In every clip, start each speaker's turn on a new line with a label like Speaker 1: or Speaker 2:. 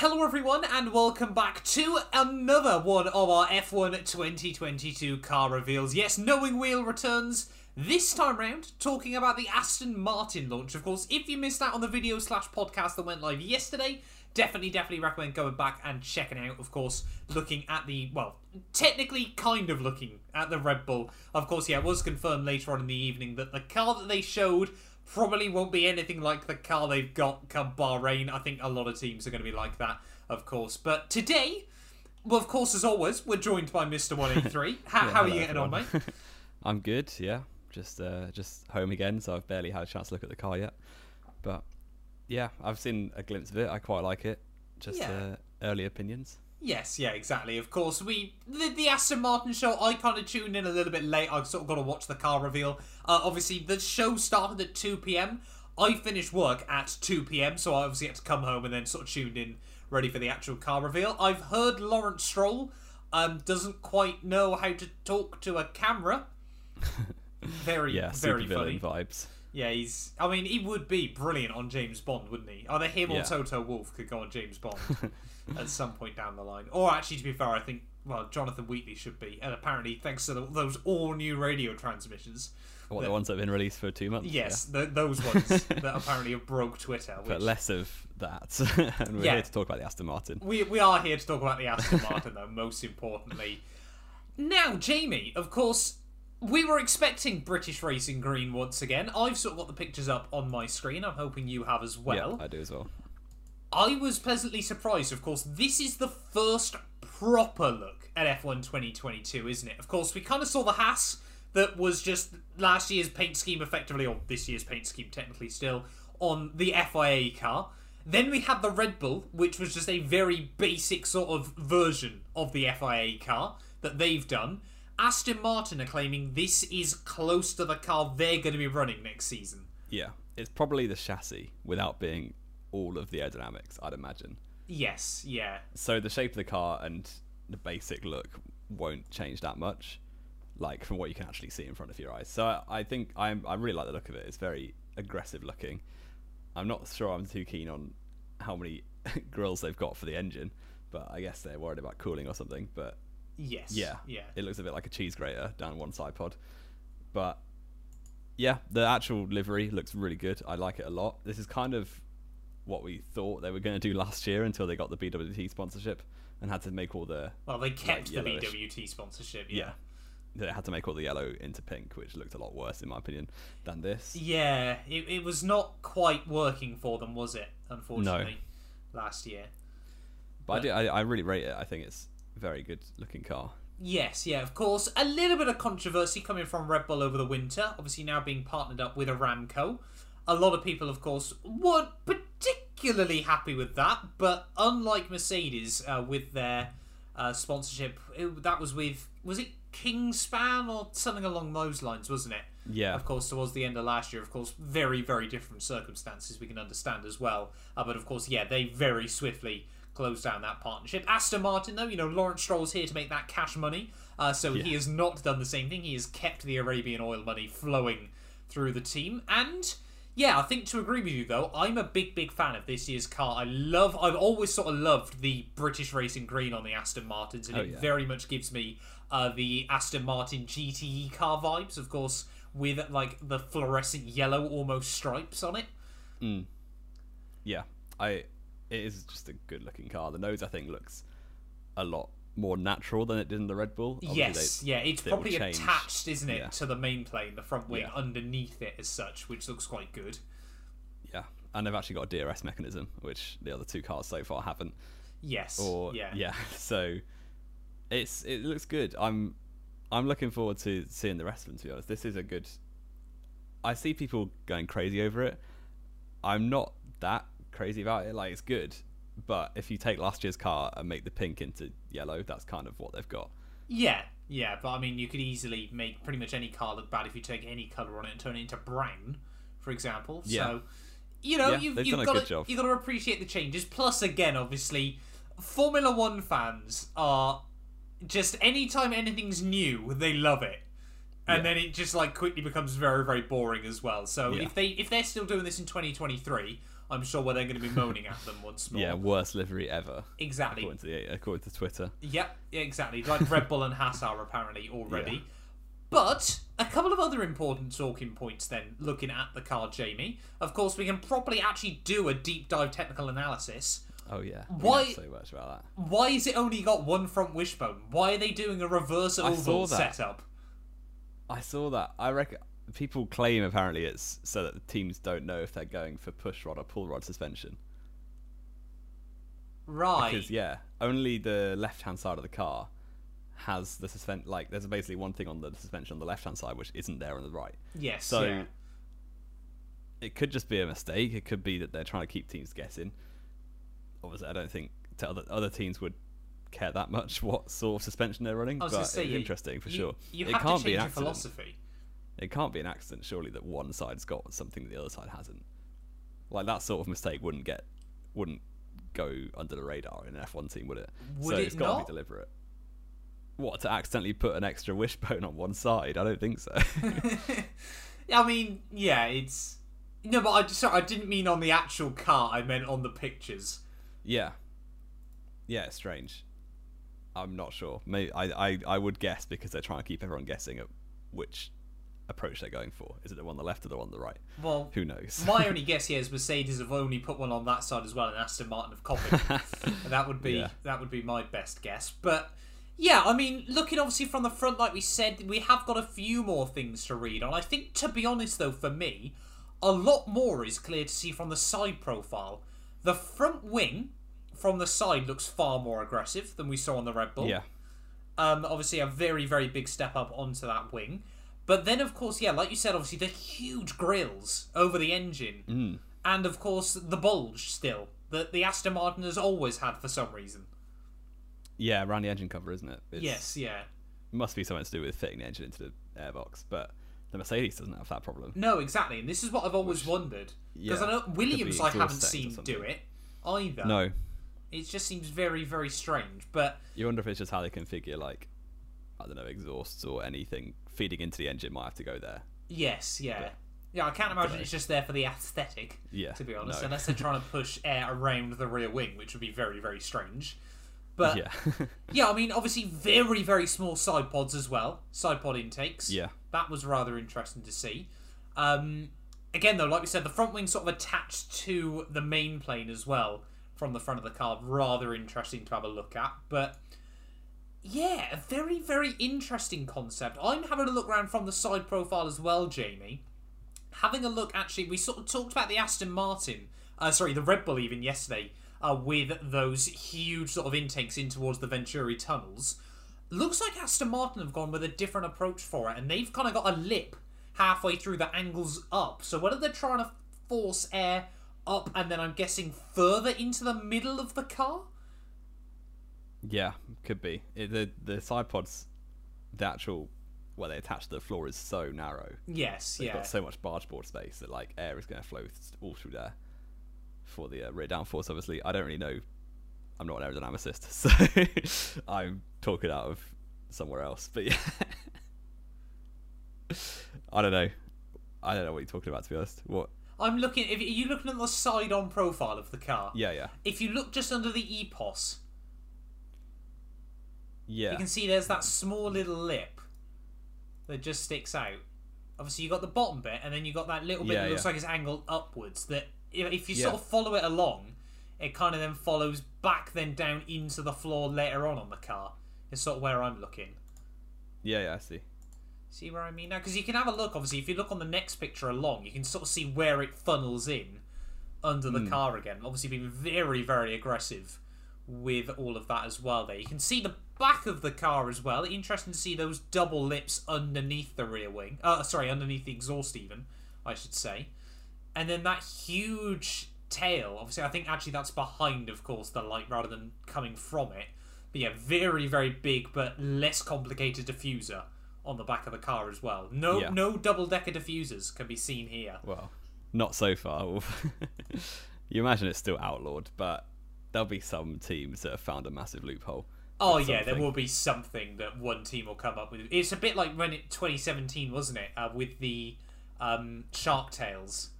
Speaker 1: Hello, everyone, and welcome back to another one of our F1 2022 car reveals. Yes, Knowing Wheel returns this time round, talking about the Aston Martin launch. Of course, if you missed out on the video slash podcast that went live yesterday, definitely, definitely recommend going back and checking out. Of course, looking at the well, technically, kind of looking at the Red Bull. Of course, yeah, it was confirmed later on in the evening that the car that they showed probably won't be anything like the car they've got come Bahrain. I think a lot of teams are going to be like that, of course. But today, well, of course, as always, we're joined by Mr. 183. How,
Speaker 2: Yeah,
Speaker 1: how are you getting on, mate?
Speaker 2: I'm good. Yeah, just uh, just home again, so I've barely had a chance to look at the car yet. But yeah, I've seen a glimpse of it. I quite like it. Just
Speaker 1: Yeah.
Speaker 2: uh, early opinions.
Speaker 1: Yes, yeah, exactly. Of course, we the, the Aston Martin show. I kind of tuned in a little bit late. I sort of got to watch the car reveal. Uh, obviously, the show started at two p.m. I finished work at two p.m., so I obviously had to come home and then sort of tuned in, ready for the actual car reveal. I've heard Lawrence Stroll um, doesn't quite know how to talk to a camera. Very,
Speaker 2: Yeah,
Speaker 1: very funny.
Speaker 2: vibes.
Speaker 1: Yeah, he's. I mean, he would be brilliant on James Bond, wouldn't he? Either him or Toto Wolff could go on James Bond at some point down the line. Or actually, to be fair, I think well, Jonathan Wheatley should be, and apparently, thanks to the, those all new radio transmissions.
Speaker 2: What
Speaker 1: The-
Speaker 2: the ones that have been released for two months?
Speaker 1: Yes, the, those ones that apparently have broke Twitter. Which,
Speaker 2: but less of that. and we're
Speaker 1: Yeah.
Speaker 2: here to talk about the Aston Martin.
Speaker 1: we we are here to talk about the Aston Martin, though. Most importantly, now Jamie, of course. We were expecting British Racing Green once again. I've sort of got the pictures up on my screen. I'm hoping you have as well.
Speaker 2: yeah, I do as well.
Speaker 1: I was pleasantly surprised. Of course, this is the first proper look at F1 2022, isn't it? Of course, we kind of saw the Haas that was just last year's paint scheme, effectively, or this year's paint scheme, technically still, on the FIA car. Then we had the Red Bull, which was just a very basic sort of version of the FIA car that they've done. Aston Martin are claiming this is close to the car they're going to be running next season.
Speaker 2: Yeah, it's probably the chassis without being all of the aerodynamics. I'd imagine.
Speaker 1: Yes, yeah.
Speaker 2: so the shape of the car and the basic look won't change that much like from what you can actually see in front of your eyes so i, I think I'm, i really like the look of it it's very aggressive looking i'm not sure i'm too keen on how many grills they've got for the engine but i guess they're worried about cooling or something but
Speaker 1: Yes.
Speaker 2: yeah
Speaker 1: Yeah.
Speaker 2: it looks a bit like a cheese grater down one side pod but yeah the actual livery looks really good i like it a lot this is kind of what we thought they were going to do last year until they got the bwt sponsorship and had to make all the
Speaker 1: Well, they kept
Speaker 2: like,
Speaker 1: the. BWT sponsorship. Yeah.
Speaker 2: they had to make all the yellow into pink which looked a lot worse in my opinion than this
Speaker 1: Yeah. It, it was not quite working for them, was it? Unfortunately, last year.
Speaker 2: but I, do, I, I really rate it i think it's a very good looking car
Speaker 1: Yes, yeah, of course. A little bit of controversy coming from Red Bull over the winter, obviously now being partnered up with Aramco. A lot of people, of course, weren't particularly happy with that, but unlike Mercedes uh, with their uh, sponsorship, it, that was with, was it Kingspan or something along those lines, wasn't it?
Speaker 2: yeah
Speaker 1: Of course, towards the end of last year, of course, very, very different circumstances we can understand as well. Uh, but of course, yeah, they very swiftly closed down that partnership. Aston Martin, though, you know, Lawrence Stroll's here to make that cash money, uh, so he has not done the same thing. He has kept the Arabian oil money flowing through the team. And yeah, I think to agree with you, though, I'm a big, big fan of this year's car. I love, I've always sort of loved the British Racing Green on the Aston Martins, and
Speaker 2: Oh,
Speaker 1: it
Speaker 2: yeah.
Speaker 1: very much gives me uh, the Aston Martin GTE car vibes, of course, with like the fluorescent yellow almost stripes on it.
Speaker 2: yeah i it is just a good looking car the nose i think looks a lot more natural than it did in the red bull Obviously
Speaker 1: yes,
Speaker 2: they-
Speaker 1: yeah, it's probably attached, isn't it,
Speaker 2: Yeah.
Speaker 1: to the main plane, the front wing
Speaker 2: Yeah.
Speaker 1: underneath it as such, which looks quite good.
Speaker 2: yeah and they've actually got a drs mechanism which the other two cars so far haven't.
Speaker 1: Yes,
Speaker 2: or
Speaker 1: yeah, yeah,
Speaker 2: so it's it looks good. I'm i'm looking forward to seeing the rest of them to be honest. This is a good i see people going crazy over it. I'm not that crazy about it like it's good but if you take last year's car and make the pink into yellow that's kind of what they've got
Speaker 1: yeah, yeah. But I mean, you could easily make pretty much any car look bad if you take any color on it and turn it into brown, for example.
Speaker 2: Yeah.
Speaker 1: So, you know,
Speaker 2: Yeah,
Speaker 1: you've, you've got to you've got to appreciate the changes. Plus, again, obviously, Formula One fans are just anytime anything's new, they love it. And
Speaker 2: Yeah.
Speaker 1: then it just like quickly becomes very, very boring as well. So
Speaker 2: Yeah.
Speaker 1: if they if they're still doing this in 2023, I'm sure we're then going to be moaning at them once more.
Speaker 2: Yeah, worst livery ever,
Speaker 1: exactly.
Speaker 2: according to the, according to Twitter.
Speaker 1: Yep, exactly. Like Red Bull and Haas are apparently already.
Speaker 2: Yeah.
Speaker 1: But a couple of other important talking points then, looking at the car, Jamie. Of course, we can properly actually do a deep dive technical analysis.
Speaker 2: Oh yeah, we
Speaker 1: Why-
Speaker 2: so much about that.
Speaker 1: Why is it only got one front wishbone? Why are they doing a reverse oval setup?
Speaker 2: I saw that. I reckon people claim apparently it's so that the teams don't know if they're going for push rod or pull rod suspension.
Speaker 1: Right.
Speaker 2: Because yeah, only the left hand side of the car has the suspend. Like there's basically one thing on the suspension on the left hand side which isn't there on the right.
Speaker 1: yes.
Speaker 2: So
Speaker 1: yeah.
Speaker 2: it could just be a mistake. It could be that they're trying to keep teams guessing. Obviously, I don't think to other other teams would care that much what sort of suspension they're running.
Speaker 1: I was
Speaker 2: but
Speaker 1: say,
Speaker 2: it's
Speaker 1: you-
Speaker 2: interesting for
Speaker 1: you,
Speaker 2: sure.
Speaker 1: You
Speaker 2: it
Speaker 1: have
Speaker 2: can't
Speaker 1: to
Speaker 2: be
Speaker 1: change
Speaker 2: an
Speaker 1: your
Speaker 2: accident.
Speaker 1: philosophy.
Speaker 2: It can't be an accident, surely, that one side's got something that the other side hasn't. Like that sort of mistake wouldn't get, wouldn't go under the radar in an F1 team, would it?
Speaker 1: Would
Speaker 2: so
Speaker 1: it
Speaker 2: it's got to be deliberate. What to accidentally put an extra wishbone on one side? I don't think so.
Speaker 1: I mean, yeah, it's no, but I sorry, I didn't mean on the actual car. I meant on the pictures.
Speaker 2: yeah, yeah, strange. I'm not sure. Maybe I, I, I would guess because they're trying to keep everyone guessing at which approach they're going for. Is it the one on the left or the one on the right?
Speaker 1: Well,
Speaker 2: Who knows?
Speaker 1: my only guess here is Mercedes have only put one on that side as well, and Aston Martin have copied. that would be
Speaker 2: Yeah.
Speaker 1: that would be my best guess. But yeah, I mean, looking obviously from the front, like we said, we have got a few more things to read on. I think, to be honest, though, for me, a lot more is clear to see from the side profile. The front wing from the side looks far more aggressive than we saw on the Red Bull.
Speaker 2: yeah,
Speaker 1: Um, obviously, a very, very big step up onto that wing. But then, of course, yeah, like you said, obviously, the huge grills over the engine.
Speaker 2: Mm.
Speaker 1: And, of course, the bulge still that the Aston Martin has always had for some reason.
Speaker 2: yeah, around the engine cover, isn't it? It's,
Speaker 1: Yes, yeah.
Speaker 2: must be something to do with fitting the engine into the airbox, but the Mercedes doesn't have that problem.
Speaker 1: No, exactly. And this is what I've always wondered. Because
Speaker 2: yeah,
Speaker 1: I know Williams,
Speaker 2: be
Speaker 1: I haven't seen do it either.
Speaker 2: No,
Speaker 1: It just seems very, very strange. But
Speaker 2: you wonder if it's just how they configure like I don't know exhausts or anything feeding into the engine might have to go there.
Speaker 1: yes, yeah. Yeah, I can't imagine it's just there for the aesthetic.
Speaker 2: Yeah,
Speaker 1: to be honest,
Speaker 2: no.
Speaker 1: unless they're trying to push air around the rear wing, which would be very, very strange. But yeah,
Speaker 2: yeah,
Speaker 1: I mean, obviously, very, very small side pods as well, side pod intakes.
Speaker 2: yeah,
Speaker 1: that was rather interesting to see. Um, again, though, like we said, the front wing sort of attached to the main plane as well from the front of the car. Rather interesting to have a look at, but. Yeah, a very, very interesting concept. I'm having a look around from the side profile as well, Jamie. Having a look actually we sort of talked about the aston martin uh, sorry the red bull even yesterday uh, with those huge sort of intakes in towards the venturi tunnels. Looks like aston martin have gone with a different approach for it and they've kind of got a lip halfway through that angles up. So whether they're trying to force air up and then i'm guessing further into the middle of the car
Speaker 2: yeah. Could be it, the the side pods. The actual where they attach to the floor is so narrow.
Speaker 1: yes
Speaker 2: They've
Speaker 1: yeah
Speaker 2: got so much barge board space that like air is going to flow th- all through there for the uh, rear downforce. Obviously, I don't really know. I'm not an aerodynamicist, so I'm talking out of somewhere else. But yeah, I don't know. I don't know what you're talking about to be honest. What?
Speaker 1: i'm looking if you looking at the side on profile of the car
Speaker 2: Yeah, yeah,
Speaker 1: if you look just under the epos
Speaker 2: yeah.
Speaker 1: You can see there's that small little lip that just sticks out. Obviously, you got the bottom bit, and then you got that little bit
Speaker 2: Yeah,
Speaker 1: that looks
Speaker 2: yeah.
Speaker 1: like it's angled upwards. That if if you
Speaker 2: Yeah.
Speaker 1: sort of follow it along, it kind of then follows back then down into the floor later on on the car. It's sort of where I'm looking.
Speaker 2: Yeah, yeah. I see.
Speaker 1: See where I mean now? Because you can have a look. Obviously, if you look on the next picture along, you can sort of see where it funnels in under the hmm. car again. Obviously, being very, very aggressive with all of that as well. There, you can see the back of the car as well. Interesting to see those double lips underneath the rear wing. Uh, sorry, underneath the exhaust, even I should say. And then that huge tail. Obviously, I think actually that's behind, of course, the light rather than coming from it. But yeah, very, very big but less complicated diffuser on the back of the car as well. No,
Speaker 2: Yeah.
Speaker 1: no double decker diffusers can be seen here.
Speaker 2: Well, not so far. you imagine it's still outlawed, but there'll be some teams that have found a massive loophole.
Speaker 1: Oh yeah, there will be something that one team will come up with. It's a bit like when it 2017, wasn't it, uh, with the um, Shark Tales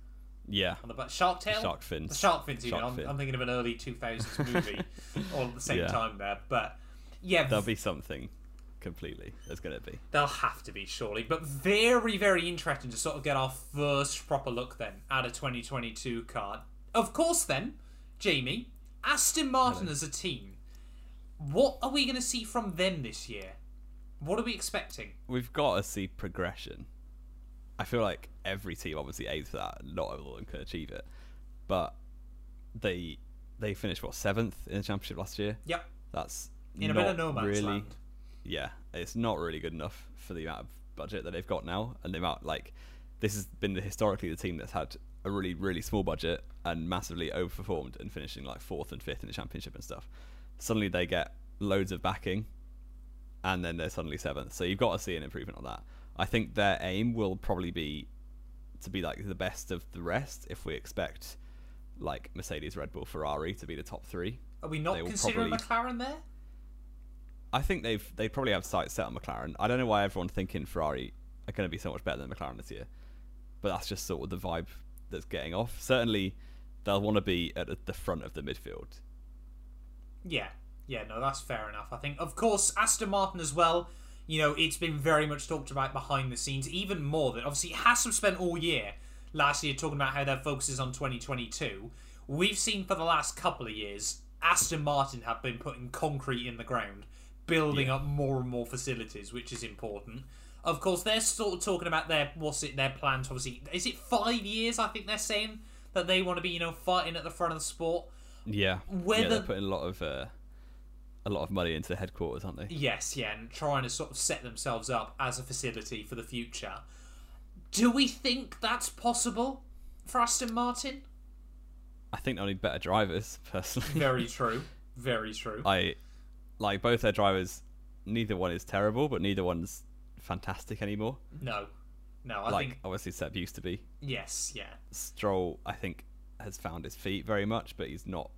Speaker 2: Yeah.
Speaker 1: on the back. Shark Tale?
Speaker 2: Shark fins.
Speaker 1: The Shark Fins, even.
Speaker 2: Shark
Speaker 1: I'm,
Speaker 2: fin.
Speaker 1: I'm thinking of an early 2000s movie all at the same
Speaker 2: Yeah.
Speaker 1: time there. But yeah,
Speaker 2: There'll be something completely. There's going to be.
Speaker 1: They'll have to be, surely. But very, very interesting to sort of get our first proper look then at a 2022 card. Of course, then, Jamie, Aston Martin as a team. What are we going to see from them this year? What are we expecting?
Speaker 2: We've got to see progression. I feel like every team obviously aims for that. Not all of them can achieve it, but they they finished what seventh in the championship last year.
Speaker 1: Yep,
Speaker 2: That's
Speaker 1: in a bit of no man's
Speaker 2: really.
Speaker 1: land.
Speaker 2: Yeah, it's not really good enough for the amount of budget that they've got now, and the amount like this has been historically the team that's had a really really small budget and massively overperformed and finishing like fourth and fifth in the championship and stuff. Suddenly they get loads of backing, and then they're suddenly seventh. So you've got to see an improvement on that. I think their aim will probably be to be like the best of the rest if we expect like Mercedes, Red Bull, Ferrari to be the top three.
Speaker 1: Are we not
Speaker 2: They
Speaker 1: considering
Speaker 2: probably-
Speaker 1: McLaren there?
Speaker 2: I think they've they probably have sights set on McLaren. I don't know why everyone's thinking Ferrari are going to be so much better than McLaren this year, but that's just sort of the vibe that's getting off. Certainly, they'll want to be at the front of the midfield.
Speaker 1: Yeah, yeah, no, that's fair enough. I think, of course, Aston Martin as well. You know, it's been very much talked about behind the scenes, even more than obviously Haas have spent all year last year talking about how their focus is on 2022. We've seen for the last couple of years, Aston Martin have been putting concrete in the ground, building
Speaker 2: Yeah.
Speaker 1: up more and more facilities, which is important. Of course, they're sort of talking about their what's it their plans. Obviously, is it five years? I think they're saying that they want to be you know fighting at the front of the sport.
Speaker 2: Yeah,
Speaker 1: Whether-
Speaker 2: yeah, they're putting a lot of uh, a lot of money into the headquarters, aren't they?
Speaker 1: Yes, yeah, and trying to sort of set themselves up as a facility for the future. Do we think that's possible for Aston Martin?
Speaker 2: I think they'll need better drivers. Personally,
Speaker 1: Very true. Very true.
Speaker 2: I like both their drivers. Neither one is terrible, but neither one's fantastic anymore.
Speaker 1: No. No, I
Speaker 2: like
Speaker 1: think
Speaker 2: obviously Seb used to be.
Speaker 1: yes, yeah.
Speaker 2: Stroll, I think, has found his feet very much, but he's not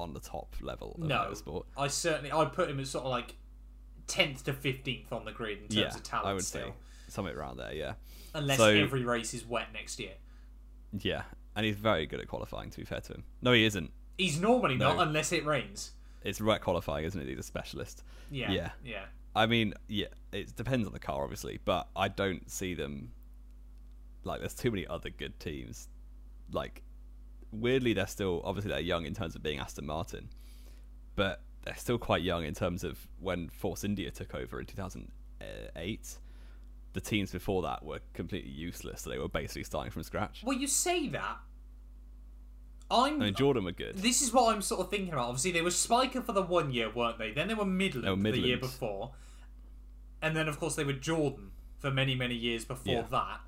Speaker 2: on the top level of
Speaker 1: No.
Speaker 2: motorsport.
Speaker 1: I certainly I'd put him as sort of like tenth to fifteenth on the grid in terms
Speaker 2: Yeah,
Speaker 1: of talent
Speaker 2: I would
Speaker 1: still.
Speaker 2: say something around there. Yeah,
Speaker 1: Unless
Speaker 2: So-
Speaker 1: every race is wet next year.
Speaker 2: yeah, and he's very good at qualifying. To be fair to him, no, he isn't.
Speaker 1: He's normally
Speaker 2: No.
Speaker 1: not unless it rains.
Speaker 2: It's wet qualifying, isn't it? He's a specialist.
Speaker 1: Yeah.
Speaker 2: Yeah.
Speaker 1: Yeah.
Speaker 2: I mean, yeah, it depends on the car, obviously, but I don't see them. Like, there's too many other good teams. Like, weirdly, they're still obviously they're young in terms of being Aston Martin, but they're still quite young in terms of when Force India took over in 2008. The teams before that were completely useless, so they were basically starting from scratch.
Speaker 1: Well, you say that. I'm
Speaker 2: I mean, Jordan were good.
Speaker 1: This is what I'm sort of thinking about. Obviously, they were Spyker for the one year, weren't they? Then they were Midland,
Speaker 2: They were
Speaker 1: the year before, and then of course they were Jordan for many many years before
Speaker 2: Yeah.
Speaker 1: that.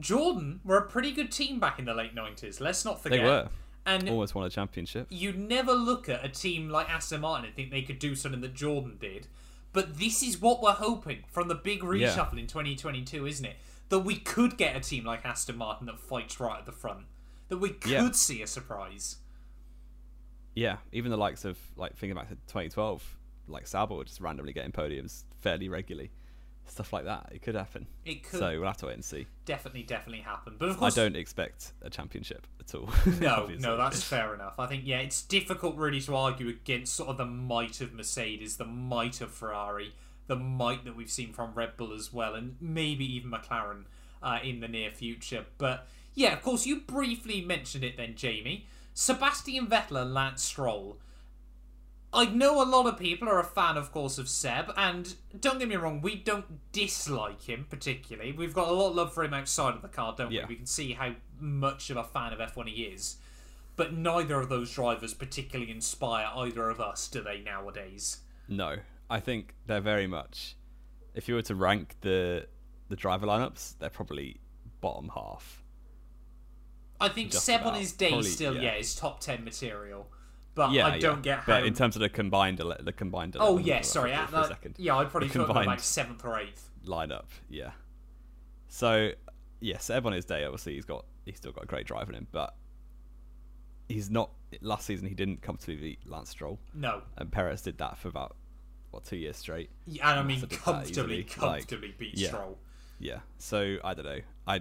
Speaker 1: Jordan were a pretty good team back in the late nineties. Let's not forget.
Speaker 2: They were
Speaker 1: and
Speaker 2: almost won a championship.
Speaker 1: you'd never look at a team like Aston Martin and think they could do something that Jordan did. But this is what we're hoping from the big reshuffle in 2022, isn't it? That we could get a team like Aston Martin that fights right at the front. That we could
Speaker 2: Yeah.
Speaker 1: see a surprise.
Speaker 2: Yeah, even the likes of like thinking back to 2012, like Sauber were just randomly getting podiums fairly regularly, stuff like that. It could happen.
Speaker 1: It could
Speaker 2: So we'll have to wait and see.
Speaker 1: definitely, definitely happen. But of course, I
Speaker 2: don't expect a championship at all.
Speaker 1: No, no, that's fair enough. I think yeah, it's difficult really to argue against sort of the might of Mercedes, the might of Ferrari, the might that we've seen from Red Bull as well, and maybe even McLaren uh, in the near future. But yeah, of course, you briefly mentioned it then, Jamie. Sebastian Vettel and Lance Stroll. I know a lot of people are a fan, of course, of Seb, and don't get me wrong, we don't dislike him particularly. We've got a lot of love for him outside of the car, don't
Speaker 2: Yeah.
Speaker 1: we? We can see how much of a fan of F1 he is. But neither of those drivers particularly inspire either of us, do they, nowadays?
Speaker 2: No, I think they're very much. If you were to rank the the driver lineups, they're probably bottom half.
Speaker 1: I think
Speaker 2: Just
Speaker 1: Seb on
Speaker 2: about.
Speaker 1: his day
Speaker 2: Probably,
Speaker 1: still,
Speaker 2: yeah.
Speaker 1: yeah, is top 10 material. But
Speaker 2: Yeah,
Speaker 1: I don't
Speaker 2: yeah.
Speaker 1: get how.
Speaker 2: But in terms of the combined, ele- the combined.
Speaker 1: oh,
Speaker 2: 11,
Speaker 1: yeah, sorry. At that-
Speaker 2: second.
Speaker 1: yeah, I'd probably put like 7th or 8th.
Speaker 2: lineup. Yeah. So yeah, Seb on his day, obviously he's got he's still got a great drive in him, but he's not. Last season he didn't comfortably beat Lance Stroll,
Speaker 1: No.
Speaker 2: and Perez did that for about what two years straight.
Speaker 1: Yeah, and I mean,
Speaker 2: that
Speaker 1: comfortably,
Speaker 2: like,
Speaker 1: comfortably beat
Speaker 2: yeah.
Speaker 1: Stroll.
Speaker 2: Yeah. So I don't know. I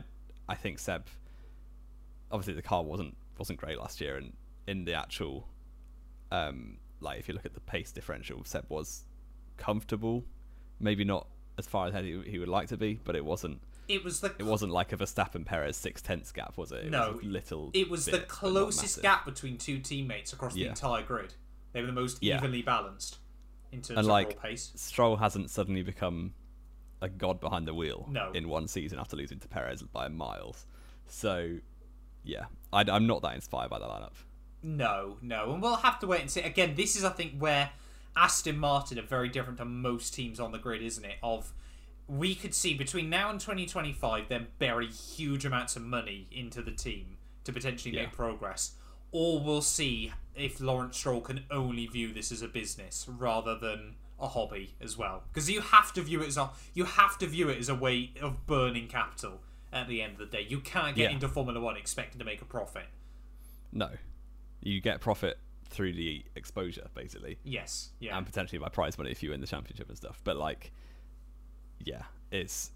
Speaker 2: I think Seb. obviously the car wasn't wasn't great last year, and in the actual, um, like if you look at the pace differential, Seb was comfortable, maybe not as far ahead he, he would like to be, but it wasn't.
Speaker 1: It was the
Speaker 2: It wasn't like a Verstappen Perez six tenths gap, was it? it
Speaker 1: No,
Speaker 2: was a little.
Speaker 1: it was
Speaker 2: bit,
Speaker 1: the closest gap between two teammates across the entire grid. They were the most
Speaker 2: Yeah.
Speaker 1: evenly balanced in terms
Speaker 2: And
Speaker 1: of
Speaker 2: like
Speaker 1: pace.
Speaker 2: Stroll hasn't suddenly become a god behind the wheel
Speaker 1: No.
Speaker 2: in one season after losing to Perez by miles. So, yeah, I, I'm not that inspired by that lineup.
Speaker 1: No, no, and we'll have to wait and see. Again, this is I think where Aston Martin are very different to most teams on the grid, isn't it? Of we could see between now and 2025 them bury huge amounts of money into the team to potentially
Speaker 2: Yeah.
Speaker 1: make progress, or we'll see if Lawrence Stroll can only view this as a business rather than a hobby as well. Because you have to view it as a you have to view it as a way of burning capital at the end of the day. You can't get
Speaker 2: Yeah.
Speaker 1: into Formula One expecting to make a profit.
Speaker 2: No, you get profit through the exposure, basically,
Speaker 1: Yes, yeah.
Speaker 2: and potentially by prize money if you win the championship and stuff. But like, yeah, it's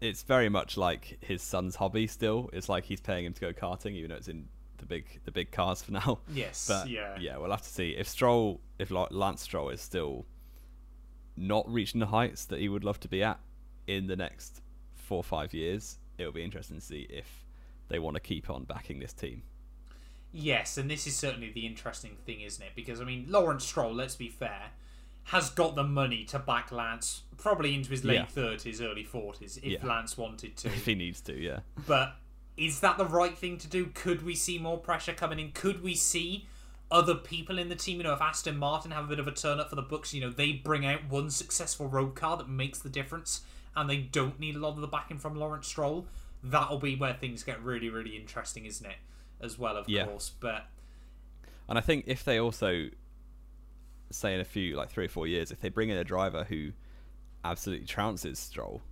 Speaker 2: it's very much like his son's hobby. Still, it's like he's paying him to go karting, even though it's in the big the big cars for now.
Speaker 1: Yes,
Speaker 2: But
Speaker 1: yeah.
Speaker 2: yeah, we'll have to see if Stroll, if like Lance Stroll is still not reaching the heights that he would love to be at in the next four or five years. It'll be interesting to see if they want to keep on backing this team.
Speaker 1: Yes, and this is certainly the interesting thing, isn't it? Because I mean, Lawrence Stroll, let's be fair, has got the money to back Lance probably into his late
Speaker 2: Yeah.
Speaker 1: thirties, early forties, if
Speaker 2: Yeah.
Speaker 1: Lance wanted to.
Speaker 2: if he needs to, yeah.
Speaker 1: but is that the right thing to do? Could we see more pressure coming in? Could we see other people in the team? You know, if Aston Martin have a bit of a turn up for the books, you know, they bring out one successful road car that makes the difference, and they don't need a lot of the backing from Lawrence Stroll. That'll be where things get really, really interesting, isn't it? As well, of
Speaker 2: Yeah.
Speaker 1: course, but.
Speaker 2: And I think if they also say in a few like three or four years, if they bring in a driver who absolutely trounces Stroll,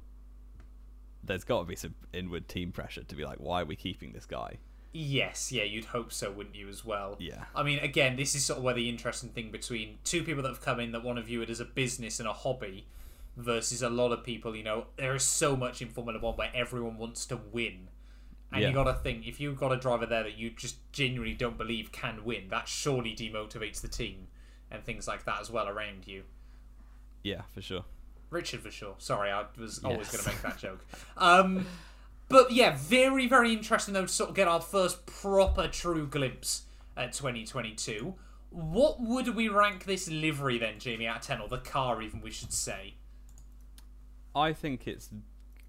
Speaker 2: there's got to be some inward team pressure to be like, why are we keeping this guy?
Speaker 1: Yes, yeah, you'd hope so, wouldn't you, as well?
Speaker 2: Yeah.
Speaker 1: I mean, again, this is sort of where the interesting thing between two people that have come in that want to view it as a business and a hobby versus a lot of people, you know, there is so much in Formula One where everyone wants to win. And
Speaker 2: Yeah.
Speaker 1: you got to think, if you've got a driver there that you just genuinely don't believe can win, that surely demotivates the team and things like that as well around you.
Speaker 2: Yeah, for sure.
Speaker 1: Richard for sure. Sorry, I was always
Speaker 2: Yes.
Speaker 1: going to make that joke. Um, but yeah, very, very interesting though to sort of get our first proper true glimpse at 2022. What would we rank this livery then, Jamie, out of 10, or the car even, we should say?
Speaker 2: I think it's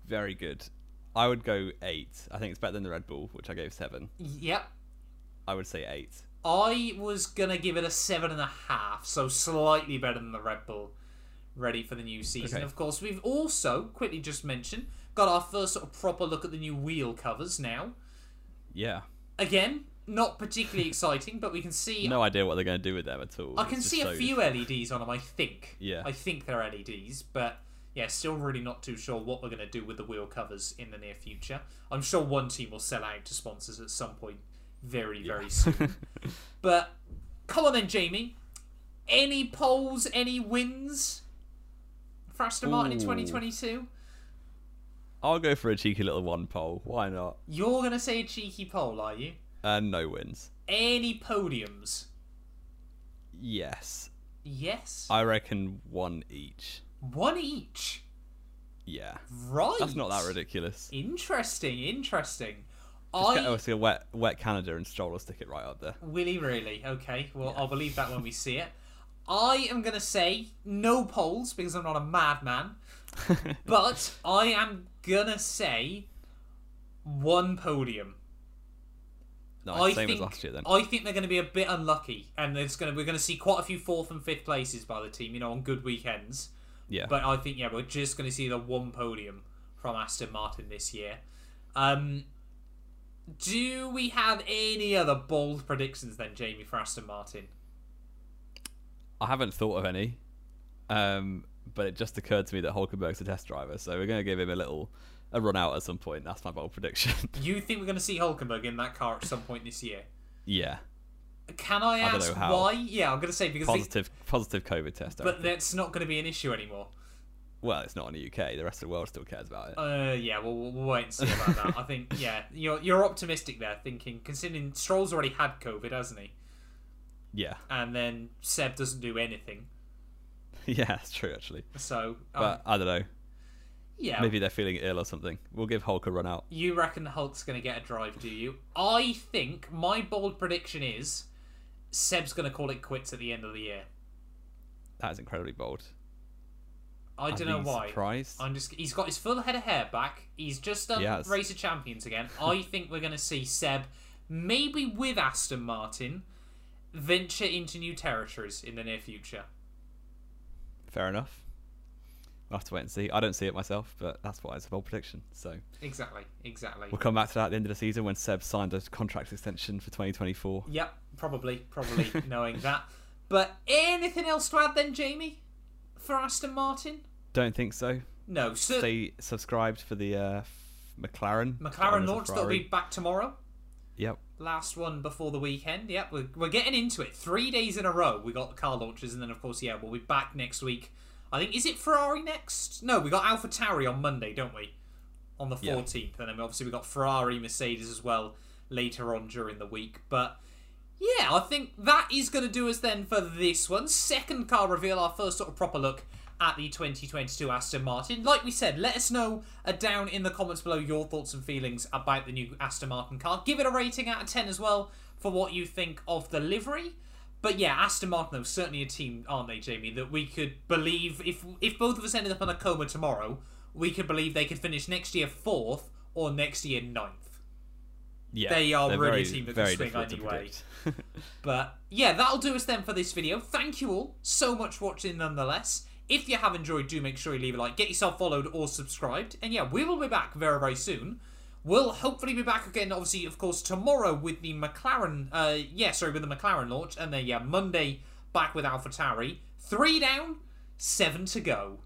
Speaker 2: very good. I would go eight. I think it's better than the Red Bull, which I gave seven.
Speaker 1: Yep.
Speaker 2: I would say eight.
Speaker 1: I was going to give it a 7.5, so slightly better than the Red Bull ready for the new season.
Speaker 2: Okay.
Speaker 1: Of course, we've also, quickly just mentioned, got our first sort of proper look at the new wheel covers now.
Speaker 2: Yeah.
Speaker 1: Again, not particularly exciting, but we can see.
Speaker 2: No idea what they're going to do with them at all.
Speaker 1: I can see
Speaker 2: just
Speaker 1: a few LEDs on them. I think.
Speaker 2: Yeah.
Speaker 1: I think they're LEDs, but yeah, still really not too sure what we're going to do with the wheel covers in the near future. I'm sure one team will sell out to sponsors at some point, very very soon. but come on then, Jamie. Any poles? Any wins? For Aston Martin in 2022?
Speaker 2: I'll go for a cheeky little one pole. Why not?
Speaker 1: You're going to say a cheeky pole, are you?
Speaker 2: And no wins.
Speaker 1: Any podiums?
Speaker 2: Yes.
Speaker 1: Yes.
Speaker 2: I reckon one each.
Speaker 1: One each.
Speaker 2: Yeah.
Speaker 1: Right.
Speaker 2: That's not that ridiculous.
Speaker 1: Interesting, interesting.
Speaker 2: Just
Speaker 1: I
Speaker 2: get obviously a wet wet Canada and Stroll will stick it right up there.
Speaker 1: Willy really okay. Well, I'll believe that when we see it. I am gonna say no poles because I'm not a madman, but I am gonna say one podium.
Speaker 2: Nice,
Speaker 1: I
Speaker 2: same
Speaker 1: think
Speaker 2: as last year then.
Speaker 1: I think they're going to be a bit unlucky, and there's going to we're going to see quite a few fourth and fifth places by the team, you know, on good weekends.
Speaker 2: Yeah.
Speaker 1: But I think yeah, we're just going to see the one podium from Aston Martin this year. Um, do we have any other bold predictions then, Jamie, for Aston Martin?
Speaker 2: I haven't thought of any. Um, but it just occurred to me that Hulkenberg's a test driver, so we're going to give him a little a run out at some point. That's my bold prediction.
Speaker 1: You think we're going to see Hulkenberg in that car at some point this year?
Speaker 2: yeah.
Speaker 1: Can I
Speaker 2: I
Speaker 1: ask why? Yeah, I'm going to say because they-
Speaker 2: Positive positive COVID test.
Speaker 1: But that's not going to be an issue anymore.
Speaker 2: Well, it's not in the UK. The rest of the world still cares about it.
Speaker 1: Uh, yeah, well, we'll we'll wait and see about that. I think, yeah, you're you're optimistic there, thinking considering Stroll's already had COVID, hasn't he?
Speaker 2: yeah,
Speaker 1: And then Seb doesn't do anything,
Speaker 2: yeah, that's true actually.
Speaker 1: so um,
Speaker 2: But I don't know.
Speaker 1: yeah,
Speaker 2: Maybe they're feeling ill or something. We'll give Hulk a run out.
Speaker 1: You reckon Hulk's going to get a drive, do you? I think my bold prediction is Seb's going to call it quits at the end of the year.
Speaker 2: That is incredibly bold.
Speaker 1: I don't know why.
Speaker 2: Surprised.
Speaker 1: I'm just he's got his full head of hair back. He's just done
Speaker 2: Yes.
Speaker 1: Race of Champions again. I think we're going to see Seb maybe with Aston Martin venture into new territories in the near future.
Speaker 2: Fair enough. We'll have to wait and see. I don't see it myself, but that's why it's a bold prediction. So
Speaker 1: Exactly, exactly.
Speaker 2: we'll come back to that at the end of the season when Seb signed a contract extension for 2024.
Speaker 1: Yep, probably, probably knowing that. But anything else to add then, Jamie, for Aston Martin?
Speaker 2: Don't think so.
Speaker 1: No, so
Speaker 2: Stay subscribed for the uh, McLaren.
Speaker 1: McLaren launch that'll be back tomorrow.
Speaker 2: Yep.
Speaker 1: Last one before the weekend. Yep, we're, we're getting into it. Three days in a row, we got the car launches, and then of course, yeah, we'll be back next week. I think is it Ferrari next? No, we got Alpha Tauri on Monday, don't we? On the
Speaker 2: Yeah.
Speaker 1: fourteenth, and then obviously we got Ferrari, Mercedes as well later on during the week. But yeah, I think that is going to do us then for this one. Second car reveal, our first sort of proper look at the 2022 Aston Martin. Like we said, let us know uh, down in the comments below your thoughts and feelings about the new Aston Martin car. Give it a rating out of 10 as well for what you think of the livery. But yeah, Aston Martin, though, certainly a team, aren't they, Jamie, that we could believe, if if both of us ended up on a coma tomorrow, we could believe they could finish next year fourth or next year ninth.
Speaker 2: Yeah.
Speaker 1: They are really
Speaker 2: very,
Speaker 1: a team that can swing anyway. But yeah, that'll do us then for this video. Thank you all so much for watching nonetheless. If you have enjoyed, do make sure you leave a like, get yourself followed or subscribed. And yeah, we will be back very, very soon. We'll hopefully be back again, obviously, of course, tomorrow with the McLaren, uh, yeah, sorry, with the McLaren launch. And then, yeah, Monday back with AlphaTauri. Three down, seven to go.